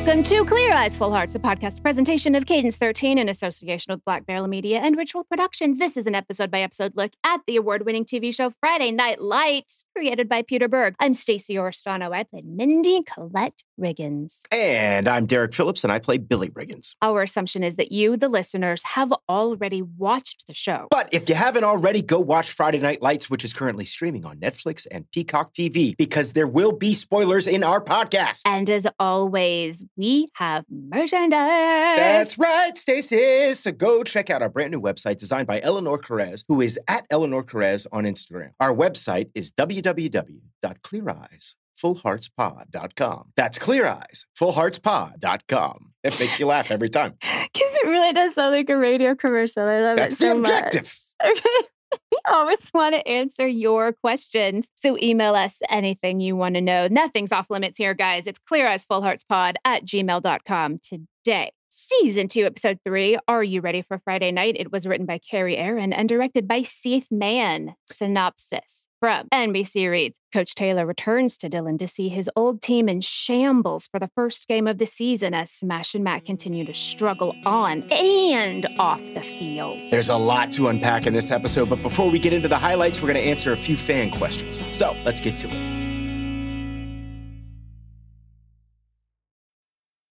Welcome to Clear Eyes Full Hearts, a podcast presentation of Cadence 13 in association with Black Barrel Media and Ritual Productions. This is an episode by episode look at the award winning TV show Friday Night Lights, created by Peter Berg. I'm Stacey Oristano. I played Mindy Colette Riggins. And I'm Derek Phillips, and I play Billy Riggins. Our assumption is that you, the listeners, have already watched the show. But if you haven't already, go watch Friday Night Lights, which is currently streaming on Netflix and Peacock TV, because there will be spoilers in our podcast. And as always, we have merchandise. That's right, Stacey. So go check out our brand new website designed by Eleanor Carez, who is at Eleanor Carez on Instagram. Our website is www.cleareyesfullheartspod.com. That's cleareyesfullheartspod.com. It makes you laugh every time. Because it really does sound like a radio commercial. I love That's it so the objective. much. We always want to answer your questions. So email us anything you want to know. Nothing's off limits here, guys. It's clear eyes full hearts pod at gmail.com today. Season two, episode three. Are you ready for Friday night? It was written by Carrie Aaron and directed by Seth Mann. Synopsis from NBC reads Coach Taylor returns to Dillon to see his old team in shambles for the first game of the season as Smash and Matt continue to struggle on and off the field. There's a lot to unpack in this episode, but before we get into the highlights, we're going to answer a few fan questions. So let's get to it.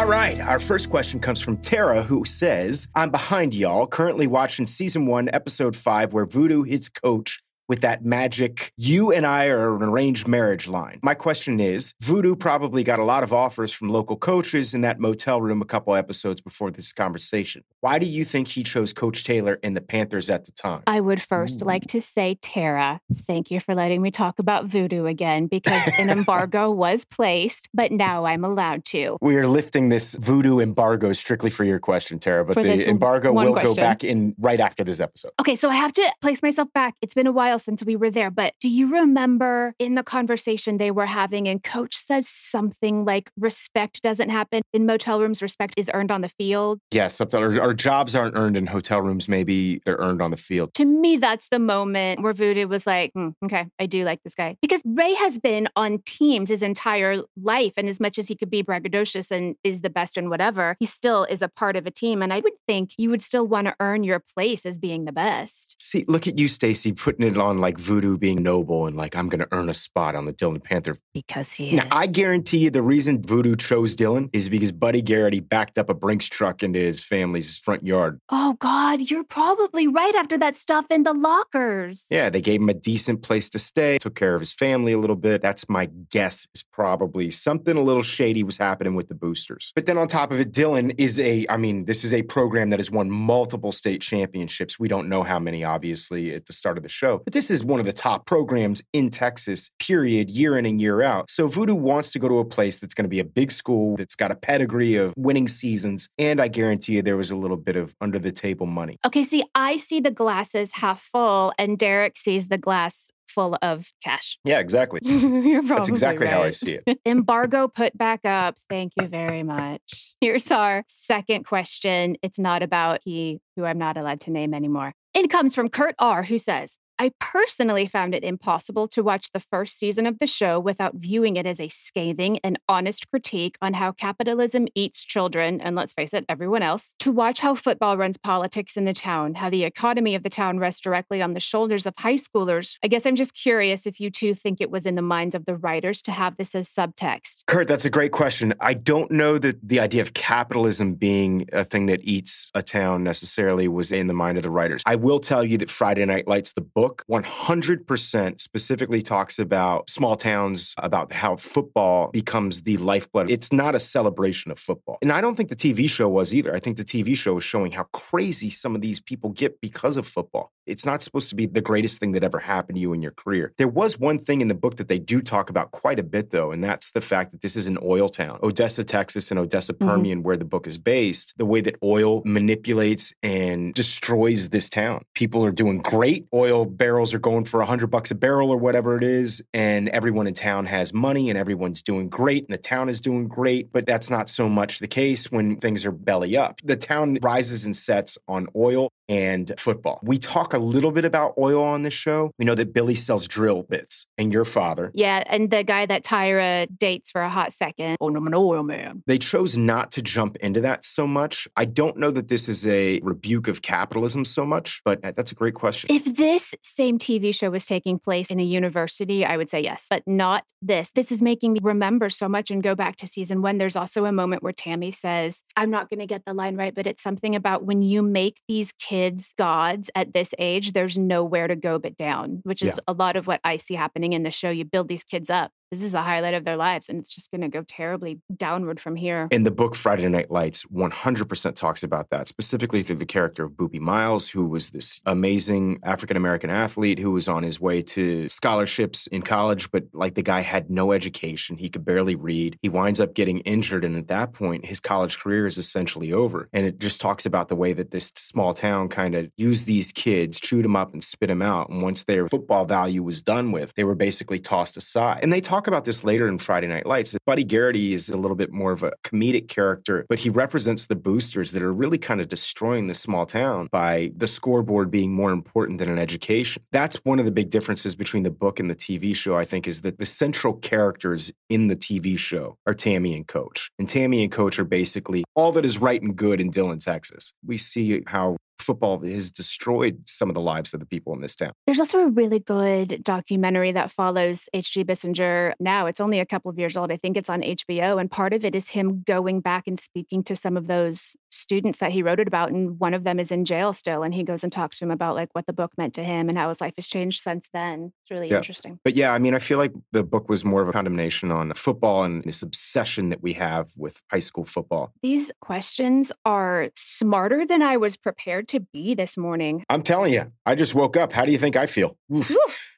All right, our first question comes from Tara, who says, I'm behind y'all, currently watching season one, episode five, where Voodoo hits coach with that magic, you and I are an arranged marriage line. My question is Voodoo probably got a lot of offers from local coaches in that motel room a couple episodes before this conversation. Why do you think he chose Coach Taylor and the Panthers at the time? I would first like to say, Tara, thank you for letting me talk about voodoo again because an embargo was placed, but now I'm allowed to. We are lifting this voodoo embargo strictly for your question, Tara, but For the embargo one will go back in right after this episode. Okay, so I have to place myself back. It's been a while since we were there, but do you remember in the conversation they were having, and coach says something like respect doesn't happen in motel rooms, respect is earned on the field? Yes, our, our jobs aren't earned in hotel rooms. Maybe they're earned on the field. To me, that's the moment where Voodoo was like, "Hmm, okay, I do like this guy. Because Ray has been on teams his entire life. And as much as he could be braggadocious and is the best and whatever, he still is a part of a team. And I would think you would still want to earn your place as being the best. See, look at you, Stacy, putting it on like voodoo being noble and like I'm going to earn a spot on the Dillon Panther. Because he Now, is. I guarantee you the reason voodoo chose Dillon is because Buddy Garrity backed up a Brinks truck into his family's front yard. Oh God, you're probably right after that stuff in the lockers. Yeah, they gave him a decent place to stay, took care of his family a little bit. That's my guess is probably something a little shady was happening with the boosters. But then on top of it, Dillon is a, I mean, this is a program that has won multiple state championships. We don't know how many, obviously, at the start of the show, but this is one of the top programs in Texas, period, year in and year out. So Voodoo wants to go to a place that's going to be a big school that's got a pedigree of winning seasons. And I guarantee you there was a little bit of under the table money. Okay, see, I see the glasses half full, and Derek sees the glass full of cash. Yeah, exactly. That's exactly how I see it. Embargo put back up. Thank you very much. Here's our second question. It's not about he, who I'm not allowed to name anymore. It comes from Kurt R., who says, I personally found it impossible to watch the first season of the show without viewing it as a scathing and honest critique on how capitalism eats children, and let's face it, everyone else, to watch how football runs politics in the town, how the economy of the town rests directly on the shoulders of high schoolers. I guess I'm just curious if you two think it was in the minds of the writers to have this as subtext. Kurt, that's a great question. I don't know that the idea of capitalism being a thing that eats a town necessarily was in the mind of the writers. I will tell you that Friday Night Lights, the book, 100% specifically talks about small towns, about how football becomes the lifeblood. It's not a celebration of football. And I don't think the TV show was either. I think the TV show was showing how crazy some of these people get because of football. It's not supposed to be the greatest thing that ever happened to you in your career. There was one thing in the book that they do talk about quite a bit, though, and that's the fact that this is an oil town. Odessa, Texas, and Odessa, mm-hmm. Permian, mm-hmm. where the book is based, the way that oil manipulates and destroys this town. People are doing great. Oil barrels are going for 100 bucks a barrel or whatever it is, and everyone in town has money and everyone's doing great, and the town is doing great. But that's not so much the case when things are belly up. The town rises and sets on oil and football. We talk a little bit about oil on this show. We know that Billy sells drill bits and your father. Yeah, and the guy that Tyra dates for a hot second. Oh, I'm an oil man. They chose not to jump into that so much. I don't know that this is a rebuke of capitalism so much, but that's a great question. If this same TV show was taking place in a university, I would say yes, but not this. This is making me remember so much and go back to season one. There's also a moment where Tammy says, I'm not going to get the line right, but it's something about when you make these kids kids gods at this age, there's nowhere to go but down, which is yeah. a lot of what I see happening in the show. You build these kids up this is the highlight of their lives and it's just going to go terribly downward from here. In the book Friday Night Lights, 100% talks about that, specifically through the character of Boobie Miles, who was this amazing African American athlete who was on his way to scholarships in college, but like the guy had no education. He could barely read. He winds up getting injured. And at that point, his college career is essentially over. And it just talks about the way that this small town kind of used these kids, chewed them up, and spit them out. And once their football value was done with, they were basically tossed aside. And they talk talk about this later in Friday Night Lights. Buddy Garrity is a little bit more of a comedic character, but he represents the boosters that are really kind of destroying the small town by the scoreboard being more important than an education. That's one of the big differences between the book and the TV show, I think, is that the central characters in the TV show are Tammy and Coach. And Tammy and Coach are basically all that is right and good in Dillon, Texas. We see how football has destroyed some of the lives of the people in this town. There's also a really good documentary that follows H.G. Bissinger now. It's only a couple of years old. I think it's on HBO. And part of it is him going back and speaking to some of those students that he wrote it about. And one of them is in jail still. And he goes and talks to him about like what the book meant to him and how his life has changed since then. It's really yeah. interesting. But yeah, I mean, I feel like the book was more of a condemnation on football and this obsession that we have with high school football. These questions are smarter than I was prepared to be this morning. I'm telling you, I just woke up. How do you think I feel?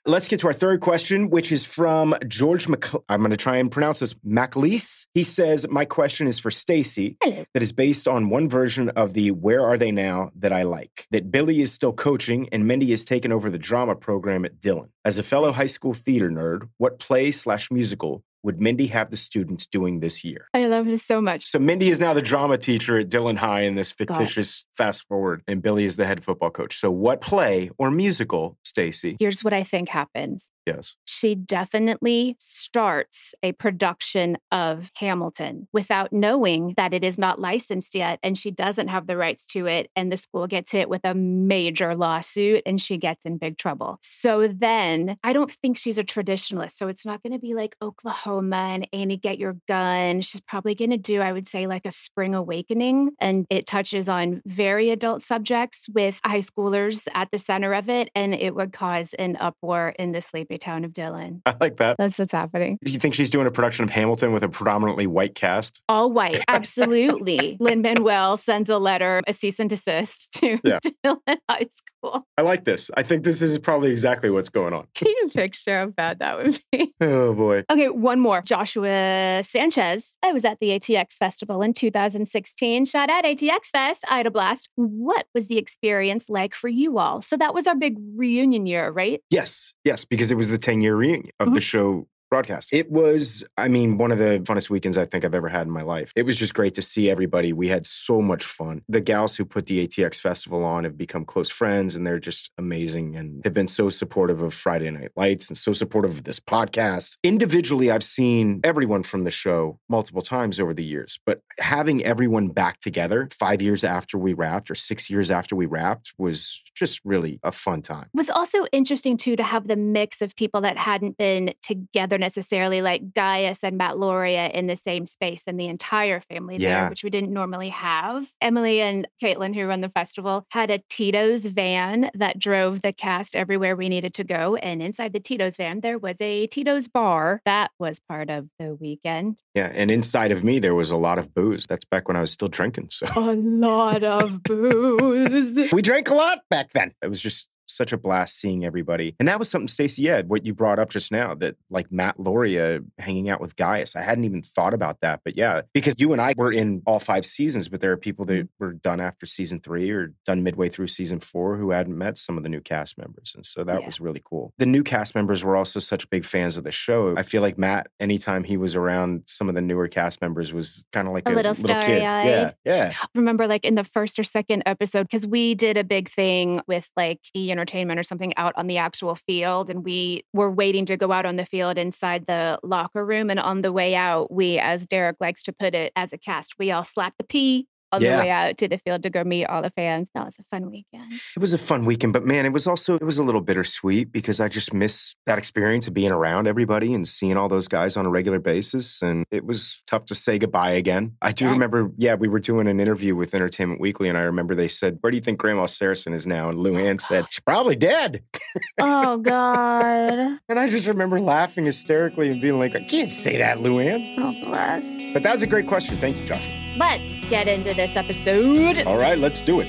Let's get to our third question, which is from George Mc. I'm going to try and pronounce this MacLeese. He says, "My question is for Stacy. That is based on one version of the Where Are They Now that I like. That Billy is still coaching and Mindy has taken over the drama program at Dillon. As a fellow high school theater nerd, what play slash musical would Mindy have the students doing this year? I love this so much. So Mindy is now the drama teacher at Dillon High in this fictitious fast forward, and Billy is the head football coach. So what play or musical, Stacy? Here's what I think happens. Yes. She definitely starts a production of Hamilton without knowing that it is not licensed yet and she doesn't have the rights to it. And the school gets hit with a major lawsuit and she gets in big trouble. So then I don't think she's a traditionalist. So it's not going to be like Oklahoma and Annie, get your gun. She's probably going to do, I would say, like a spring awakening. And it touches on very adult subjects with high schoolers at the center of it. And it would cause an uproar in the sleepy town of Dillon. I like that. That's what's happening. Do you think she's doing a production of Hamilton with a predominantly white cast? All white, absolutely. Lin Manuel sends a letter, a cease and desist to yeah. Dillon High School. I like this. I think this is probably exactly what's going on. Can you picture how bad that would be? Oh boy. Okay, one more. Joshua Sanchez. I was at the ATX Festival in 2016. Shout out ATX Fest. I had a blast. What was the experience like for you all? So that was our big reunion year, right? Yes. Yes, because it was the 10 year reunion of mm-hmm. the show broadcast. It was, I mean, one of the funnest weekends I think I've ever had in my life. It was just great to see everybody. We had so much fun. The gals who put the ATX Festival on have become close friends and they're just amazing and have been so supportive of Friday Night Lights and so supportive of this podcast. Individually, I've seen everyone from the show multiple times over the years, but having everyone back together five years after we wrapped or six years after we wrapped was just really a fun time. It was also interesting too to have the mix of people that hadn't been together necessarily, like Gaius and Matt Lauria in the same space and the entire family Yeah. there, which we didn't normally have. Emily and Caitlin, who run the festival, had a Tito's van that drove the cast everywhere we needed to go. And inside the Tito's van, there was a Tito's bar. That was part of the weekend. Yeah. And inside of me, there was a lot of booze. That's back when I was still drinking. So A lot of booze. we drank a lot back then. It was just such a blast seeing everybody. And that was something, Stacey, yeah, what you brought up just now that like Matt Lauria hanging out with Gaius. I hadn't even thought about that. But yeah, because you and I were in all five seasons, but there are people that mm-hmm. were done after season three or done midway through season four who hadn't met some of the new cast members. And so that Yeah. was really cool. The new cast members were also such big fans of the show. I feel like Matt, anytime he was around some of the newer cast members, was kind of like A a, little kid. Yeah. starry-eyed. Yeah. remember like in the first or second episode because we did a big thing with like entertainment or something out on the actual field and we were waiting to go out on the field inside the locker room and on the way out we as derek likes to put it as a cast we all slapped the p on Yeah. the way out to the field to go meet all the fans that was a fun weekend It was a fun weekend, but man, it was also it was a little bittersweet because I just miss that experience of being around everybody and seeing all those guys on a regular basis. And it was tough to say goodbye again. I do Yeah. remember, yeah, we were doing an interview with Entertainment Weekly, and I remember they said, "Where do you think Grandma Saracen is now?" And Lou oh, Ann said, "She's probably dead." oh god And I just remember laughing hysterically and being like, "I can't say that, Lou Ann." oh bless But that was a great question. Thank you, Joshua. Let's get into this episode All right, let's do it.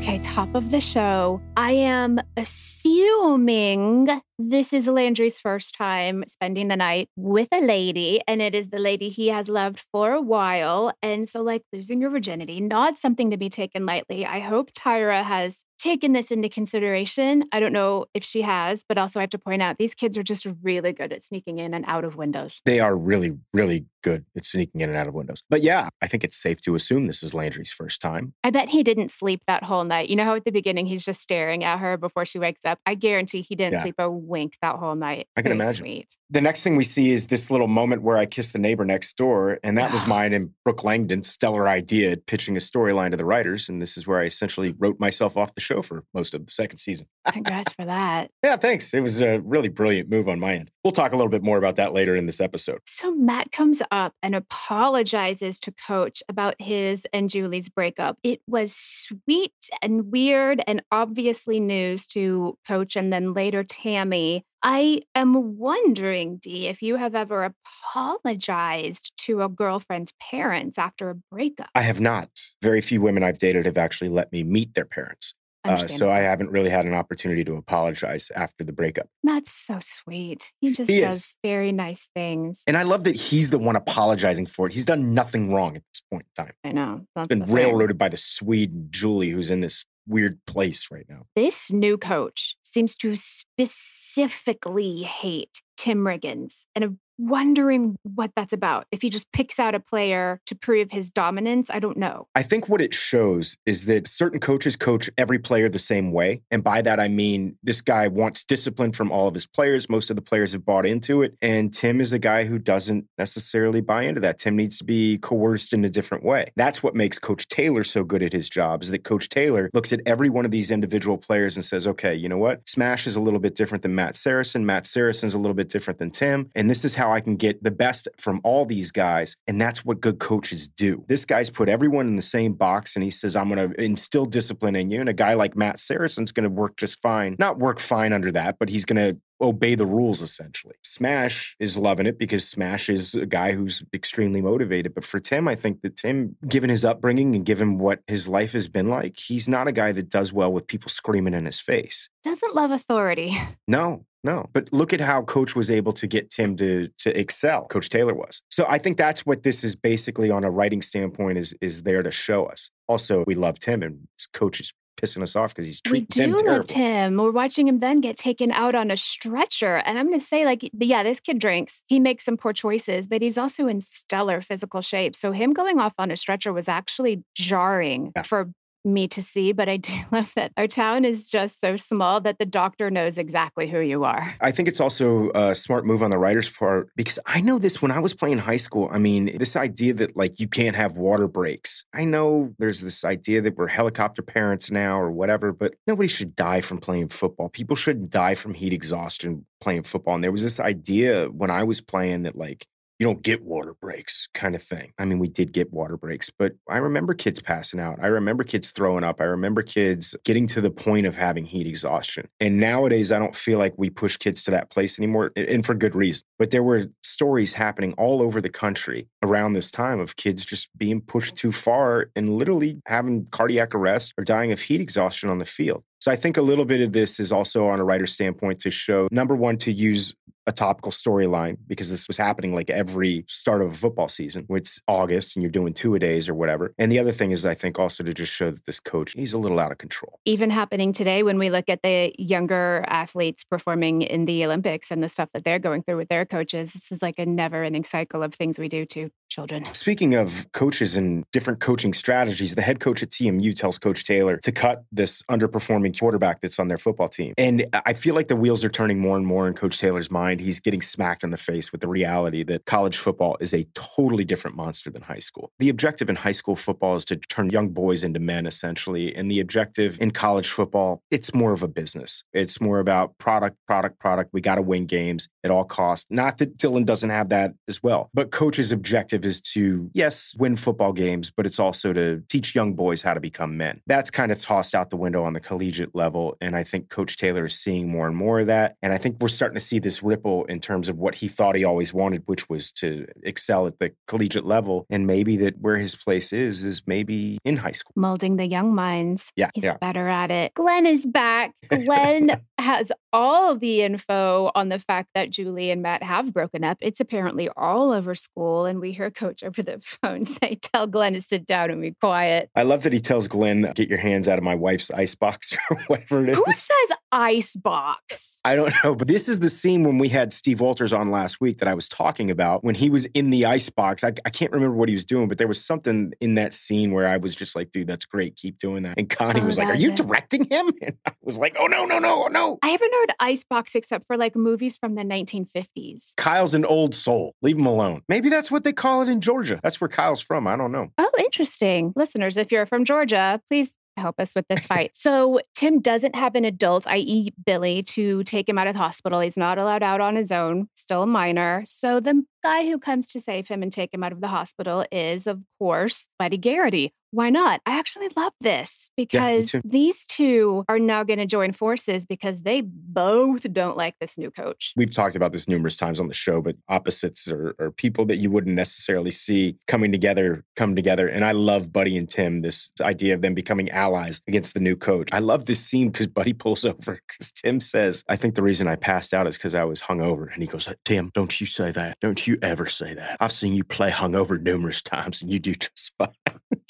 Okay, top of the show. I am assuming this is Landry's first time spending the night with a lady, and it is the lady he has loved for a while. And so, like, losing your virginity, not something to be taken lightly. I hope Tyra has taken this into consideration. I don't know if she has, but also I have to point out these kids are just really good at sneaking in and out of windows. They are really, really good at sneaking in and out of windows. But yeah, I think it's safe to assume this is Landry's first time. I bet he didn't sleep that whole night. You know how at the beginning he's just staring at her before she wakes up? I guarantee he didn't Yeah. sleep a wink that whole night. I can Very imagine. Sweet. The next thing we see is this little moment where I kiss the neighbor next door. And that was mine and Brooke Langton's stellar idea pitching a storyline to the writers. And this is where I essentially wrote myself off the show for most of the second season. Congrats for that. Yeah, thanks. It was a really brilliant move on my end. We'll talk a little bit more about that later in this episode. So Matt comes up and apologizes to Coach about his and Julie's breakup. It was sweet and weird and obviously news to Coach and then later Tammy. I am wondering, Dee, if you have ever apologized to a girlfriend's parents after a breakup. I have not. Very few women I've dated have actually let me meet their parents. Uh, so I haven't really had an opportunity to apologize after the breakup. Matt's so sweet. He just He does is. very nice things. And I love that he's the one apologizing for it. He's done nothing wrong at this point in time. I know. That's Been the thing. railroaded by the Swede Julie, who's in this weird place right now. This new coach seems to specifically hate Tim Riggins. And wondering what that's about. If he just picks out a player to prove his dominance, I don't know. I think what it shows is that certain coaches coach every player the same way. And by that, I mean this guy wants discipline from all of his players. Most of the players have bought into it. And Tim is a guy who doesn't necessarily buy into that. Tim needs to be coerced in a different way. That's what makes Coach Taylor so good at his job, is that Coach Taylor looks at every one of these individual players and says, okay, you know what? Smash is a little bit different than Matt Saracen. Matt Saracen's a little bit different than Tim. And this is how I can get the best from all these guys. And that's what good coaches do. This guy's put everyone in the same box and he says, I'm going to instill discipline in you. And a guy like Matt Saracen's going to work just fine. Not work fine under that, but he's going to obey the rules essentially. Smash is loving it because Smash is a guy who's extremely motivated. But for Tim, I think that Tim, given his upbringing and given what his life has been like, he's not a guy that does well with people screaming in his face. Doesn't love authority. No, no. But look at how coach was able to get Tim to to excel. Coach Taylor was. So I think that's what this is basically on a writing standpoint is is there to show us. Also, we love Tim and coach is pissing us off because he's We treating do Tim terrible. Tim. We're watching him then get taken out on a stretcher. And I'm going to say, like, yeah, this kid drinks. He makes some poor choices, but he's also in stellar physical shape. So him going off on a stretcher was actually jarring Yeah. for me to see. But I do love that our town is just so small that the doctor knows exactly who you are. I think it's also a smart move on the writer's part because I know this when I was playing high school. I mean, this idea that like you can't have water breaks. I know there's this idea that we're helicopter parents now or whatever, but nobody should die from playing football. People shouldn't die from heat exhaustion playing football. And there was this idea when I was playing that like, you don't get water breaks kind of thing. I mean, we did get water breaks, but I remember kids passing out. I remember kids throwing up. I remember kids getting to the point of having heat exhaustion. And nowadays, I don't feel like we push kids to that place anymore, and for good reason. But there were stories happening all over the country around this time of kids just being pushed too far and literally having cardiac arrest or dying of heat exhaustion on the field. So I think a little bit of this is also on a writer's standpoint to show number one, to use a topical storyline because this was happening like every start of a football season. It's August and you're doing two a days or whatever. And the other thing is, I think also to just show that this coach, he's a little out of control. Even happening today when we look at the younger athletes performing in the Olympics and the stuff that they're going through with their coaches, this is like a never ending cycle of things we do to children. Speaking of coaches and different coaching strategies, the head coach at TMU tells Coach Taylor to cut this underperforming quarterback that's on their football team. And I feel like the wheels are turning more and more in Coach Taylor's mind. He's getting smacked in the face with the reality that college football is a totally different monster than high school. The objective in high school football is to turn young boys into men, essentially. And the objective in college football, it's more of a business. It's more about product, product, product. We got to win games at all costs. Not that Dillon doesn't have that as well, but coach's objective is to, yes, win football games, but it's also to teach young boys how to become men. That's kind of tossed out the window on the collegiate level. And I think Coach Taylor is seeing more and more of that. And I think we're starting to see this ripple in terms of what he thought he always wanted, which was to excel at the collegiate level. And maybe that where his place is, is maybe in high school. Molding the young minds. Yeah, He's yeah. better at it. Glenn is back. Glenn has all the info on the fact that Julie and Matt have broken up. It's apparently all over school. And we hear Coach over the phone say, Tell Glenn to sit down and be quiet. I love that he tells Glenn, get your hands out of my wife's icebox or whatever it is. Who says ice box? I don't know, but this is the scene when we had Steve Walters on last week that I was talking about when he was in the icebox. I, I can't remember what he was doing, but there was something in that scene where I was just like, dude, that's great. Keep doing that. And Connie Oh, was like, Are you directing him? And I was like, Oh, no, no, no, no. I haven't heard ice box except for like movies from the 1950s. Kyle's an old soul. Leave him alone. Maybe that's what they call it in Georgia. That's where Kyle's from. I don't know. Oh, interesting. Listeners, if you're from Georgia, please help us with this fight. so, Tim doesn't have an adult, i.e., Billy, to take him out of the hospital. He's not allowed out on his own, still a minor. So, the guy who comes to save him and take him out of the hospital is, of course, Buddy Garrity. Why not? I actually love this because too. these two are now going to join forces because they both don't like this new coach. We've talked about this numerous times on the show, but opposites are, are people that you wouldn't necessarily see coming together, come together. And I love Buddy and Tim, this idea of them becoming allies against the new coach. I love this scene because Buddy pulls over because Tim says, I think the reason I passed out is because I was hungover. And he goes, uh, Tim, don't you say that. Don't you ever say that. I've seen you play hungover numerous times and you do just fine.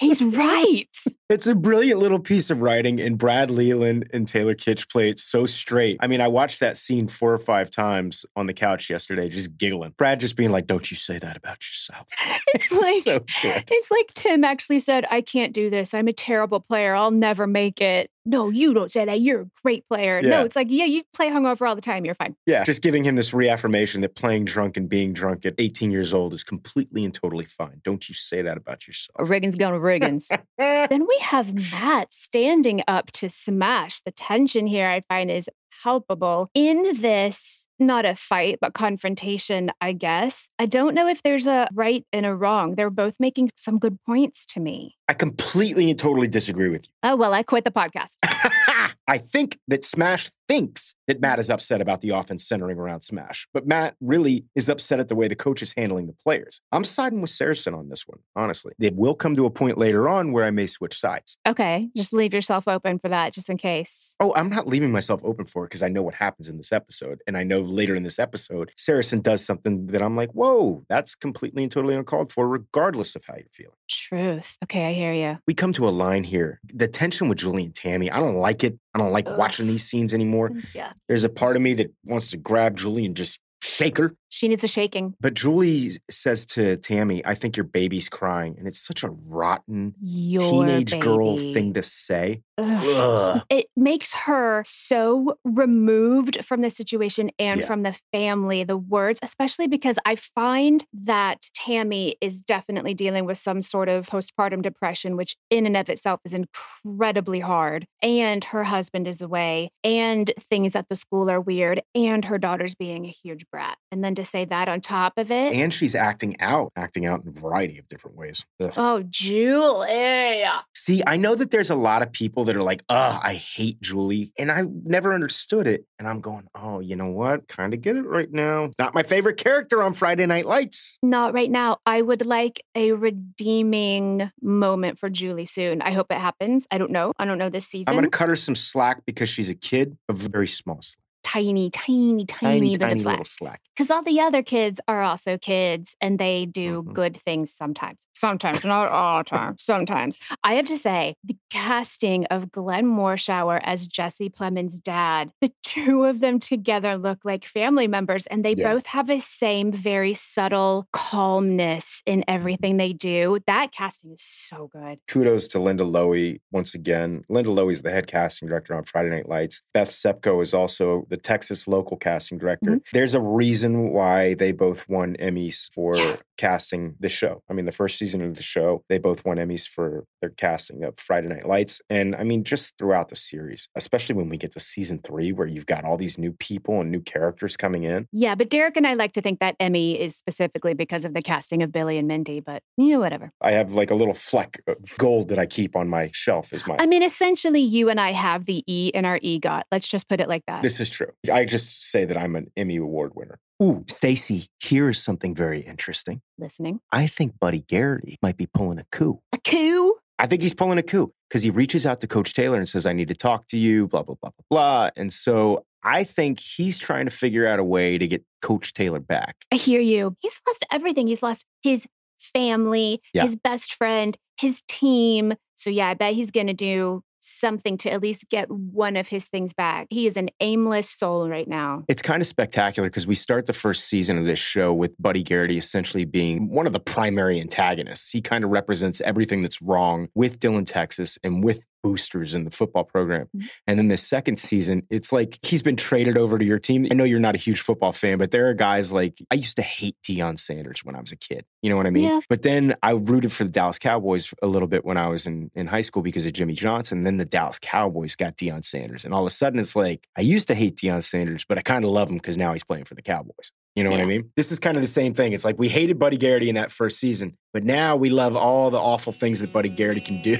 He's right. It's a brilliant little piece of writing, and Brad Leland and Taylor Kitsch play it so straight. I mean, I watched that scene four or five times on the couch yesterday, just giggling. Brad just being like, "Don't you say that about yourself." It's like so good. It's like Tim actually said, I can't do this. I'm a terrible player. I'll never make it. No, you don't say that. You're a great player. Yeah. No, it's like, yeah, you play hungover all the time. You're fine. Yeah, just giving him this reaffirmation that playing drunk and being drunk at 18 years old is completely and totally fine. Don't you say that about yourself. Riggins going to Riggins. then we have Matt standing up to smash. The tension here I find is palpable in this. Not a fight, but confrontation, I guess. I don't know if there's a right and a wrong. They're both making some good points to me. I completely and totally disagree with you. Oh, well, I quit the podcast. I think that Smash thinks that Matt is upset about the offense centering around Smash, but Matt really is upset at the way the coach is handling the players. I'm siding with Saracen on this one, honestly. It will come to a point later on where I may switch sides. Okay. Just leave yourself open for that just in case. Oh, I'm not leaving myself open for it because I know what happens in this episode. And I know later in this episode, Saracen does something that I'm like, whoa, that's completely and totally uncalled for, regardless of how you're feeling. Truth. Okay, I hear you. We come to a line here. The tension with Julie and Tammy, I don't like it. I don't like Ugh. watching these scenes anymore. Mm, yeah. There's a part of me that wants to grab Julie and just shake her. She needs a shaking. But Julie says to Tammy, I think your baby's crying. And it's such a rotten Your teenage girl thing to say. Ugh. Ugh. It makes her so removed from the situation and Yeah. from the family, the words, especially because I find that Tammy is definitely dealing with some sort of postpartum depression, which in and of itself is incredibly hard. And her husband is away, and things at the school are weird, and her daughter's being a huge brat. And then to say that on top of it, And she's acting out, acting out in a variety of different ways. Ugh. oh, Julie. See, I know that there's a lot of people that are like, oh, I hate Julie. And I never understood it. And I'm going, oh, you know what? Kind of get it right now. Not my favorite character on Friday Night Lights. Not right now. I would like a redeeming moment for Julie soon. I hope it happens. I don't know. I don't know this season. I'm going to cut her some slack because she's a kid, a very small slack. Tiny, tiny, tiny, Tiny, bit tiny of slack. Because all the other kids are also kids and they do Mhm. good things sometimes. Sometimes, not all the time. Sometimes. I have to say, the casting of Glenn Morshower as Jesse Plemons' dad, the two of them together look like family members and they Yeah. both have the same very subtle calmness in everything they do. That casting is so good. Kudos to Linda Lowy once again. Linda Lowy is the head casting director on Friday Night Lights. Beth Sepko is also the Texas local casting director. Mhm. There's a reason why they both won Emmys for Yeah. Casting the show. I mean, the first season of the show, they both won Emmys for their casting of Friday Night Lights. And I mean, just throughout the series, especially when we get to season three, where you've got all these new people and new characters coming in. Yeah, but Derek and I like to think that Emmy is specifically because of the casting of Billy and Mindy, but yeah, whatever. I have like a little fleck of gold that I keep on my shelf as my I mean, essentially, you and I have the E in our EGOT. Let's just put it like that. This is true. I just say that I'm an Emmy Award winner. Ooh, Stacy, here is something very interesting. Listening. I think Buddy Garrity might be pulling a coup. A coup? I think he's pulling a coup because he reaches out to Coach Taylor and says, I need to talk to you, blah, blah, blah, blah, blah. And so I think he's trying to figure out a way to get Coach Taylor back. I hear you. He's lost everything. He's lost his family, Yeah. his best friend, his team. So, yeah, I bet he's going to do something to at least get one of his things back. He is an aimless soul right now. It's kind of spectacular because we start the first season of this show with Buddy Garrity essentially being one of the primary antagonists. He kind of represents everything that's wrong with Dillon Texas and with boosters in the football program. Mhm. And then the second season, it's like he's been traded over to your team. I know you're not a huge football fan, but there are guys like I used to hate Deion Sanders when I was a kid. You know what I mean? Yeah. But then I rooted for the Dallas Cowboys a little bit when I was in, in high school because of Jimmy Johnson. And Then the Dallas Cowboys got Deion Sanders. And all of a sudden it's like I used to hate Deion Sanders, but I kind of love him because now he's playing for the Cowboys. You know what I mean? This is kind of the same thing. It's like we hated Buddy Garrity in that first season, but now we love all the awful things that Buddy Garrity can do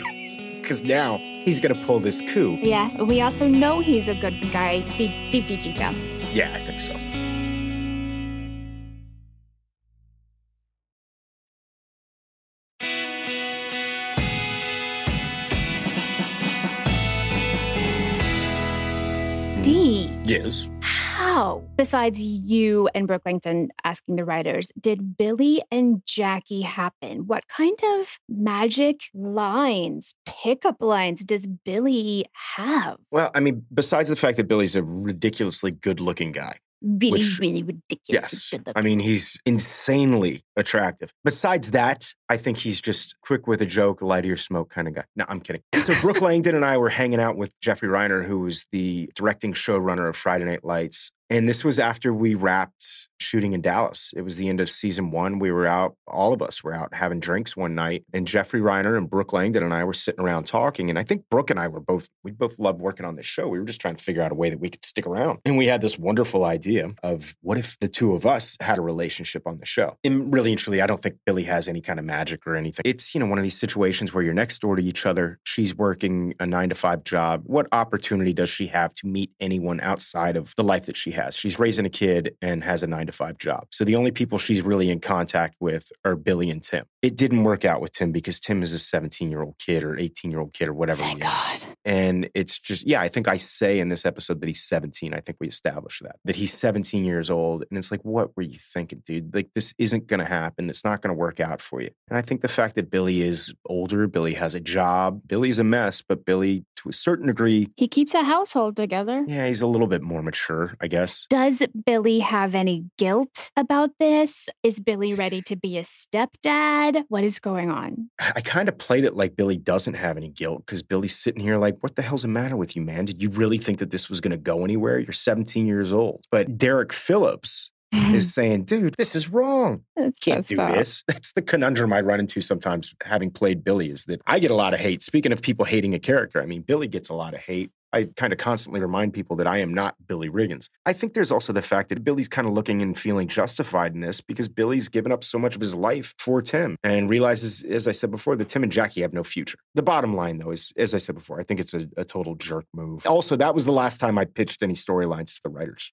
because now he's going to pull this coup. Yeah, we also know he's a good guy deep, deep, deep, deep down. Yeah, I think so. D. Yes. How, besides you and Brooke Brooklington asking the writers, did Billy and Jackie happen? What kind of magic lines, pickup lines does Billy have? Well, I mean, besides the fact that Billy's a ridiculously good looking guy. Really, Which- really ridiculous. Yes. I mean, he's insanely attractive. Besides that, I think he's just quick with a joke, light of your smoke kind of guy. No, I'm kidding. So Brooke Langton and I were hanging out with Jeffrey Reiner, who was the directing showrunner of Friday Night Lights. And this was after we wrapped shooting in Dallas. It was the end of season one. We were out, all of us were out having drinks one night. And Jeffrey Reiner and Brooke Langton and I were sitting around talking. And I think Brooke and I were both, we both loved working on this show. We were just trying to figure out a way that we could stick around. And we had this wonderful idea of what if the two of us had a relationship on the show? And really really and truly, I don't think Billy has any kind of magic or anything. It's, you know, one of these situations where you're next door to each other. She's working a nine to five job. What opportunity does she have to meet anyone outside of the life that she has? She's raising a kid and has a nine to five job. So the only people she's really in contact with are Billy and Tim. It didn't work out with Tim because Tim is a 17 year old kid or 18 year old kid or whatever Thank he is. God. And it's just, yeah, I think I say in this episode that he's 17. I think we established that, that he's 17 years old. And it's like, what were you thinking, dude? Like, this isn't going to happen. It's not going to work out for you. And I think the fact that Billy is older, Billy has a job, Billy's a mess, but Billy, to a certain degree, He keeps a household together. yeah, he's a little bit more mature, I guess. Does Billy have any guilt about this? Is Billy ready to be a stepdad? What is going on? I kind of played it like Billy doesn't have any guilt because Billy's sitting here like, what the hell's the matter with you, man? Did you really think that this was going to go anywhere? You're 17 years old. But Derek Phillips is saying, dude, this is wrong. It's Can't do this. That's the conundrum I run into sometimes having played Billy is that I get a lot of hate. Speaking of people hating a character, I mean, Billy gets a lot of hate. I kind of constantly remind people that I am not Billy Riggins. I think there's also the fact that Billy's kind of looking and feeling justified in this because Billy's given up so much of his life for Tim and realizes, as I said before, that Tim and Jackie have no future. The bottom line, though, is, as I said before, I think it's a, a total jerk move. Also, that was the last time I pitched any storylines to the writers.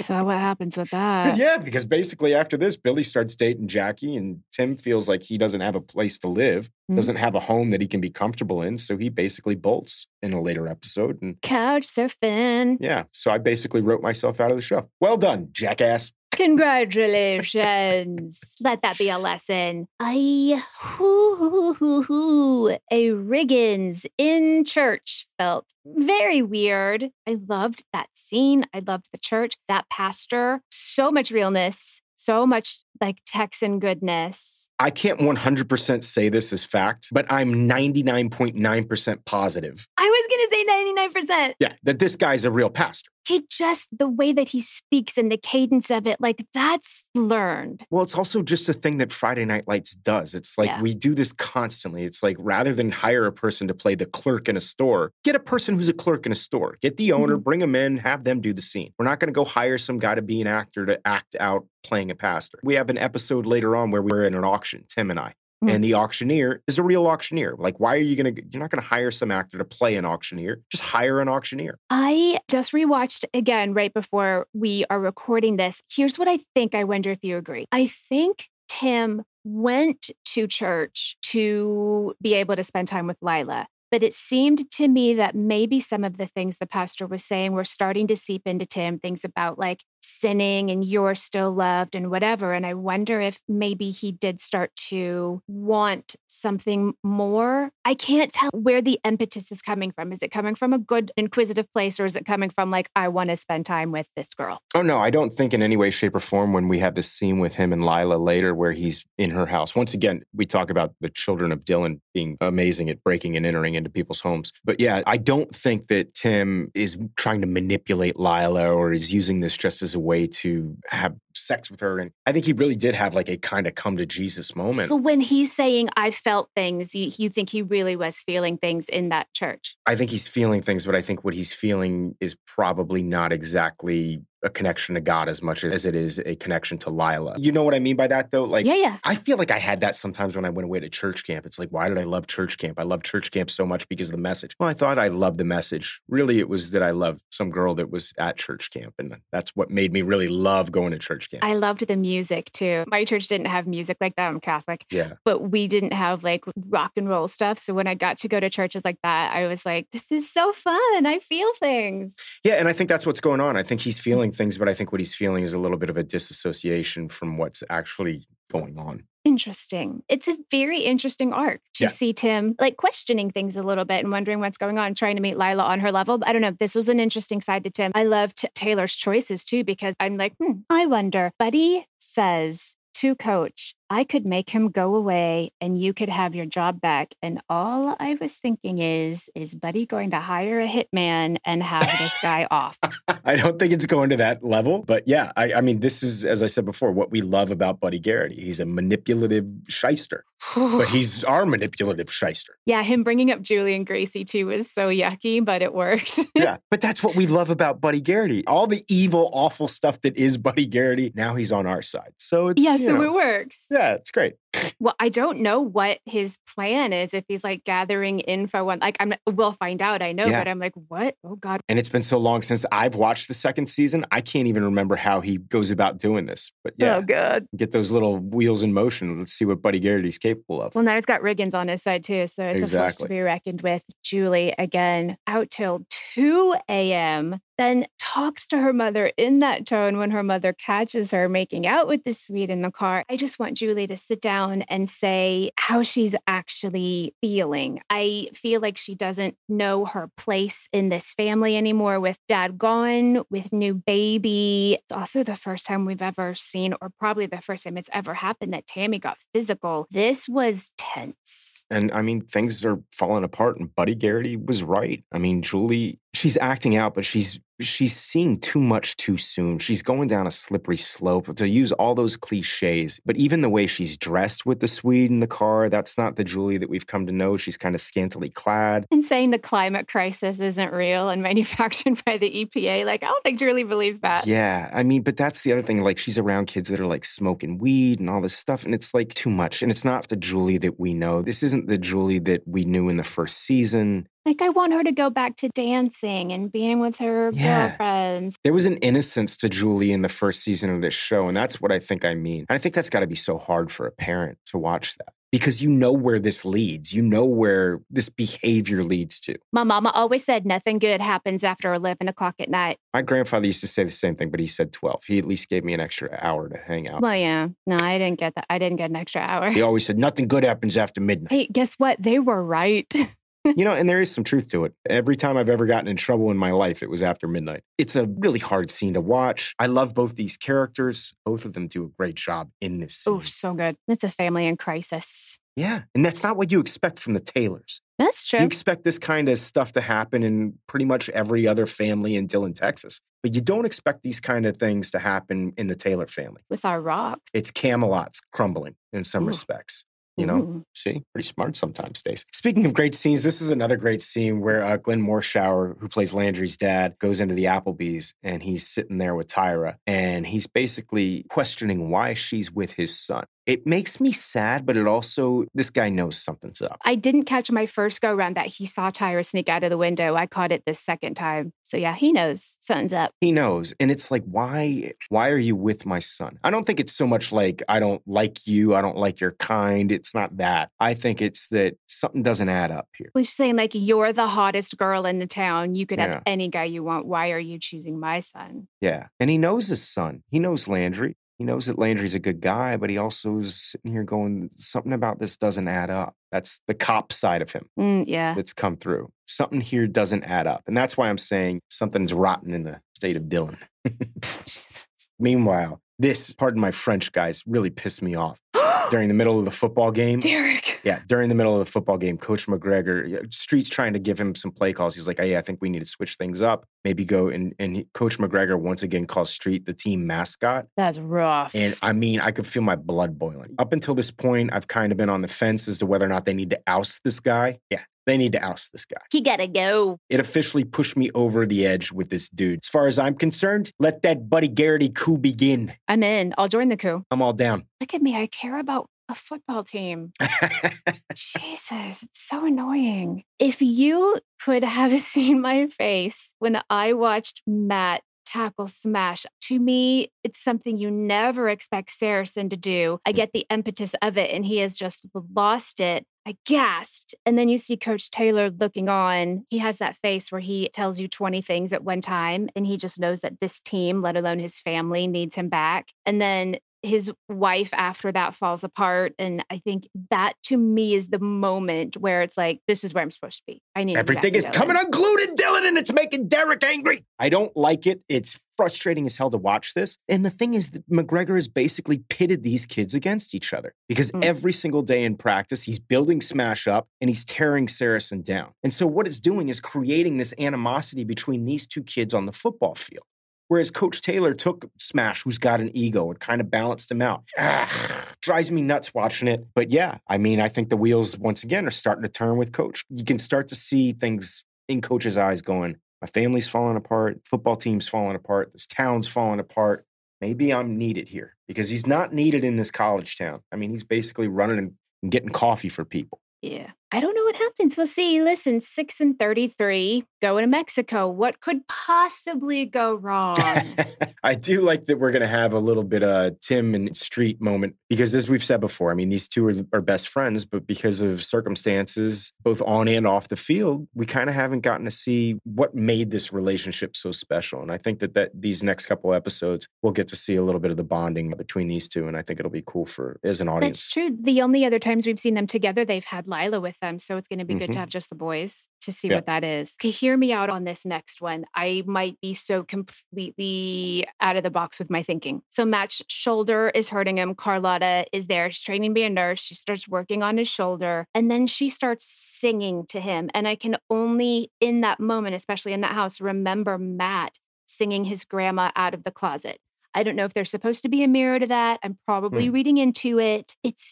So what happens with that? Yeah, because basically after this, Billy starts dating Jackie, and Tim feels like he doesn't have a place to live, Mhm. doesn't have a home that he can be comfortable in, so he basically bolts in a later episode. And Couch surfing. yeah, so I basically wrote myself out of the show. Well done, jackass. Congratulations. Let that be a lesson. I, hoo, hoo, hoo, a Riggins in church felt very weird. I loved that scene. I loved the church, that pastor, so much realness, so much like Texan goodness. I can't 100% say this as fact, but I'm 99.9% positive. I going to say 99%. Yeah, that this guy's a real pastor. He just, the way that he speaks and the cadence of it, like that's learned. Well, it's also just a thing that Friday Night Lights does. It's like Yeah. we do this constantly. It's like rather than hire a person to play the clerk in a store, get a person who's a clerk in a store. Get the owner, mm-hmm. bring them in, have them do the scene. We're not going to go hire some guy to be an actor to act out playing a pastor. We have an episode later on where we're in an auction, Tim and I. Hmm. And the auctioneer is a real auctioneer. Like, why are you going to, you're not going to hire some actor to play an auctioneer. Just hire an auctioneer. I just rewatched again right before we are recording this. Here's what I think. I wonder if you agree. I think Tim went to church to be able to spend time with Lila. But it seemed to me that maybe some of the things the pastor was saying were starting to seep into Tim, things about like sinning and you're still loved and whatever. And I wonder if maybe he did start to want something more. I can't tell where the impetus is coming from. Is it coming from a good, inquisitive place or is it coming from like, I want to spend time with this girl? Oh, no, I don't think in any way, shape, or form when we have this scene with him and Lila later where he's in her house. Once again, we talk about the children of Dillon being amazing at breaking and entering into people's homes. But yeah, I don't think that Tim is trying to manipulate Lila or is using this just as a way to have sex with her. And I think he really did have like a kind of come to Jesus moment. So when he's saying, I felt things, you, you think he really was feeling things in that church? I think he's feeling things, but I think what he's feeling is probably not exactly a connection to God as much as it is a connection to Lila. You know what I mean by that, though? Like, yeah, yeah. I feel like I had that sometimes when I went away to church camp. It's like, why did I love church camp? I love church camp so much because of the message. Well, I thought I loved the message. Really, it was that I loved some girl that was at church camp. And that's what made me really love going to church camp. I loved the music too. My church didn't have music like that. I'm Catholic, yeah. but we didn't have like rock and roll stuff. So when I got to go to churches like that, I was like, this is so fun. I feel things. Yeah. And I think that's what's going on. I think he's feeling things, but I think what he's feeling is a little bit of a disassociation from what's actually going on. Interesting. It's a very interesting arc to Yeah. see Tim like questioning things a little bit and wondering what's going on, trying to meet Lila on her level. But I don't know. This was an interesting side to Tim. I loved Taylor's choices too, because I'm like, hmm, I wonder. Buddy says to coach, I could make him go away and you could have your job back. And all I was thinking is, is Buddy going to hire a hitman and have this guy off? I don't think it's going to that level, but yeah, I, I mean, this is, as I said before, what we love about Buddy Garrity. He's a manipulative shyster, but he's our manipulative shyster. yeah, him bringing up Julie and Gracie too was so yucky, but it worked. Yeah, but that's what we love about Buddy Garrity. All the evil, awful stuff that is Buddy Garrity, now he's on our side. So it's yeah, so know, it works. Yeah, it's great. Well, I don't know what his plan is if he's like gathering info on like I'm we'll find out, I know, Yeah. but I'm like, what? Oh God. And it's been so long since I've watched the second season. I can't even remember how he goes about doing this. But yeah, Oh God. get those little wheels in motion. Let's see what Buddy Garrity's capable of. Well, now it's got Riggins on his side too, so it's a force to be reckoned with. Julie again out till 2 a.m. Then talks to her mother in that tone when her mother catches her making out with the Swede in the car. I just want Julie to sit down and say how she's actually feeling. I feel like she doesn't know her place in this family anymore with dad gone, with new baby. It's also the first time we've ever seen, or probably the first time it's ever happened, that Tammy got physical. This was tense. And I mean, things are falling apart. And Buddy Garrity was right. I mean, Julie, she's acting out, but she's she's seeing too much too soon. She's going down a slippery slope to use all those cliches. But even the way she's dressed with the Swede in the car, that's not the Julie that we've come to know. She's kind of scantily clad. And saying the climate crisis isn't real and manufactured by the EPA, like, I don't think Julie believes that. Yeah, I mean, but that's the other thing. Like, she's around kids that are like smoking weed and all this stuff, and it's like too much. And it's not the Julie that we know. This isn't the Julie that we knew in the first season. Like, I want her to go back to dancing and being with her Yeah. girlfriends. There was an innocence to Julie in the first season of this show, and that's what I think I mean. And I think that's got to be so hard for a parent to watch that because you know where this leads. You know where this behavior leads to. My mama always said nothing good happens after 11 o'clock at night. My grandfather used to say the same thing, but he said 12. He at least gave me an extra hour to hang out. Well, yeah. No, I didn't get that. I didn't get an extra hour. He always said, nothing good happens after midnight. Hey, guess what? They were right. you know, and there is some truth to it. Every time I've ever gotten in trouble in my life, it was after midnight. It's a really hard scene to watch. I love both these characters. Both of them do a great job in this scene. oh, so good. It's a family in crisis. Yeah. And that's not what you expect from the Taylors. That's true. You expect this kind of stuff to happen in pretty much every other family in Dillon, Texas. But you don't expect these kind of things to happen in the Taylor family. With our rock. It's Camelot's crumbling in some Ooh. respects. You know, Ooh. see, pretty smart sometimes, Stace. Speaking of great scenes, this is another great scene where uh, Glenn Morshower, who plays Landry's dad, goes into the Applebee's and he's sitting there with Tyra and he's basically questioning why she's with his son. It makes me sad, but it also, this guy knows something's up. I didn't catch my first go round that he saw Tyra sneak out of the window. I caught it this second time. So yeah, he knows something's up. He knows. And it's like, why, why are you with my son? I don't think it's so much like, I don't like you. I don't like your kind. It's not that. I think it's that something doesn't add up here. Well, she's saying like you're the hottest girl in the town. You could Yeah. have any guy you want. Why are you choosing my son? Yeah. And he knows his son. He knows Landry. He knows that Landry's a good guy, but he also is sitting here going, something about this doesn't add up. That's the cop side of him Mm, yeah. that's come through. Something here doesn't add up. And that's why I'm saying something's rotten in the state of Dillon. Jesus. Meanwhile, this, pardon my French, guys, really pissed me off during the middle of the football game. Derek. Yeah, during the middle of the football game, Coach McGregor, Street's trying to give him some play calls. He's like, hey, I think we need to switch things up. Maybe go and and Coach McGregor once again calls Street the team mascot. That's rough. And I mean, I could feel my blood boiling. Up until this point, I've kind of been on the fence as to whether or not they need to oust this guy. Yeah, they need to oust this guy. he gotta go. It officially pushed me over the edge with this dude. As far as I'm concerned, let that Buddy Garrity coup begin. I'm in. I'll join the coup. I'm all down. Look at me. I care about a football team. Jesus, it's so annoying. If you could have seen my face when I watched Matt tackle smash, to me, it's something you never expect Saracen to do. I hmm. get the impetus of it, and he has just lost it. I gasped. And then you see Coach Taylor looking on. He has that face where he tells you 20 things at one time, and he just knows that this team, let alone his family, needs him back. And then his wife after that falls apart. And I think that to me is the moment where it's like, this is where I'm supposed to be. I need Everything is coming unglued in Dillon and it's making Derek angry. I don't like it. It's frustrating as hell to watch this. And the thing is, that McGregor has basically pitted these kids against each other because Mm. every single day in practice, he's building Smash up and he's tearing Saracen down. And so, what it's doing is creating this animosity between these two kids on the football field. Whereas Coach Taylor took Smash, who's got an ego, and kind of balanced him out. Ah, drives me nuts watching it. But yeah, I mean, I think the wheels once again are starting to turn with Coach. You can start to see things in Coach's eyes going, my family's falling apart, football team's falling apart, this town's falling apart. maybe I'm needed here because he's not needed in this college town. I mean, he's basically running and getting coffee for people. Yeah. I don't know what happens. We'll see. Listen, 6 and 33, going to Mexico. What could possibly go wrong? I do like that we're going to have a little bit of Tim and Street moment because, as we've said before, I mean, these two are, are best friends, but because of circumstances, both on and off the field, we kind of haven't gotten to see what made this relationship so special. And I think that, that these next couple episodes, we'll get to see a little bit of the bonding between these two. And I think it'll be cool for as an audience. That's true. The only other times we've seen them together, they've had Lyla with them. So it's going to be good Mhm. to have just the boys to see Yeah. what that is. Okay, hear me out on this next one. I might be so completely out of the box with my thinking. So Matt's shoulder is hurting him. Carlotta is there. She's training to be a nurse. She starts working on his shoulder and then she starts singing to him. And I can only, in that moment, especially in that house, remember Matt singing his grandma out of the closet. I don't know if there's supposed to be a mirror to that. I'm probably reading into it. It's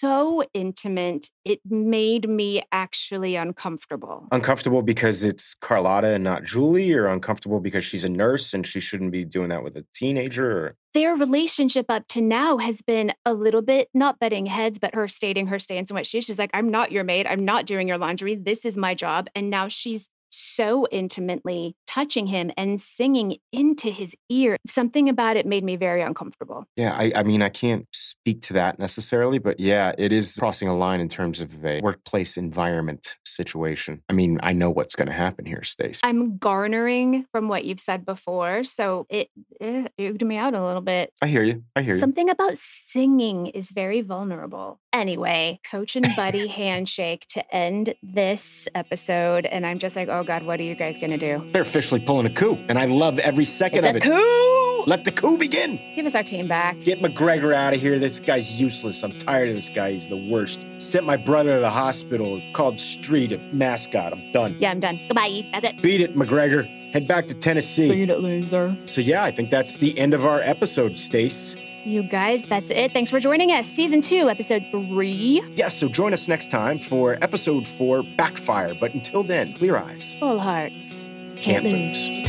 so intimate. It made me actually uncomfortable. Uncomfortable because it's Carlotta and not Julie, or uncomfortable because she's a nurse and she shouldn't be doing that with a teenager? Or... Their relationship up to now has been a little bit not butting heads, but her stating her stance and what she is. She's like, I'm not your maid. I'm not doing your laundry. This is my job. And now she's so intimately touching him and singing into his ear. Something about it made me very uncomfortable. Yeah, I, I mean, I can't speak to that necessarily, but yeah, it is crossing a line in terms of a workplace environment situation. I mean, I know what's going to happen here, Stace. I'm garnering from what you've said before. So it, eh, it me out a little bit. I hear you. I hear you. Something about singing is very vulnerable. Anyway, coach and buddy handshake to end this episode. And I'm just like, oh God, what are you guys going to do? They're officially pulling a coup, and I love every second It's of a it. coup! Let the coup begin. Give us our team back. Get McGregor out of here. This guy's useless. I'm tired of this guy. He's the worst. Sent my brother to the hospital. Called Street a mascot. I'm done. Yeah, I'm done. Goodbye. That's it. Beat it, McGregor. Head back to Tennessee. Beat it, loser. So yeah, I think that's the end of our episode, Stace. You guys, that's it. Thanks for joining us. Season two, episode three. Yes, so join us next time for episode four, Backfire. But until then, clear eyes. Full hearts. Can't lose.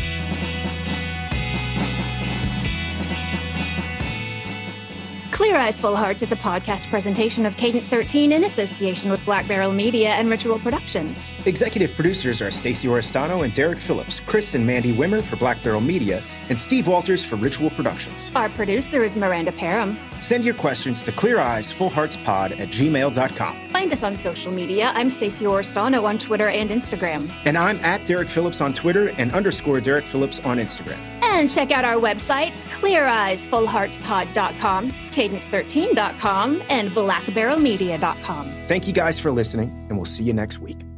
Clear Eyes Full Hearts is a podcast presentation of Cadence 13 in association with Black Barrel Media and Ritual Productions. Executive producers are Stacey Oristano and Derek Phillips, Chris and Mandy Wimmer for Black Barrel Media, and Steve Walters for Ritual Productions. Our producer is Miranda Parham. Send your questions to cleareyesfullheartspod at gmail.com. Find us on social media. I'm Stacey Oristano on Twitter and Instagram. And I'm at Derek Phillips on Twitter and underscore Derek Phillips on Instagram. And check out our websites, cleareyesfullheartspod.com, cadence13.com, and blackbarrelmedia.com. Thank you guys for listening, and we'll see you next week.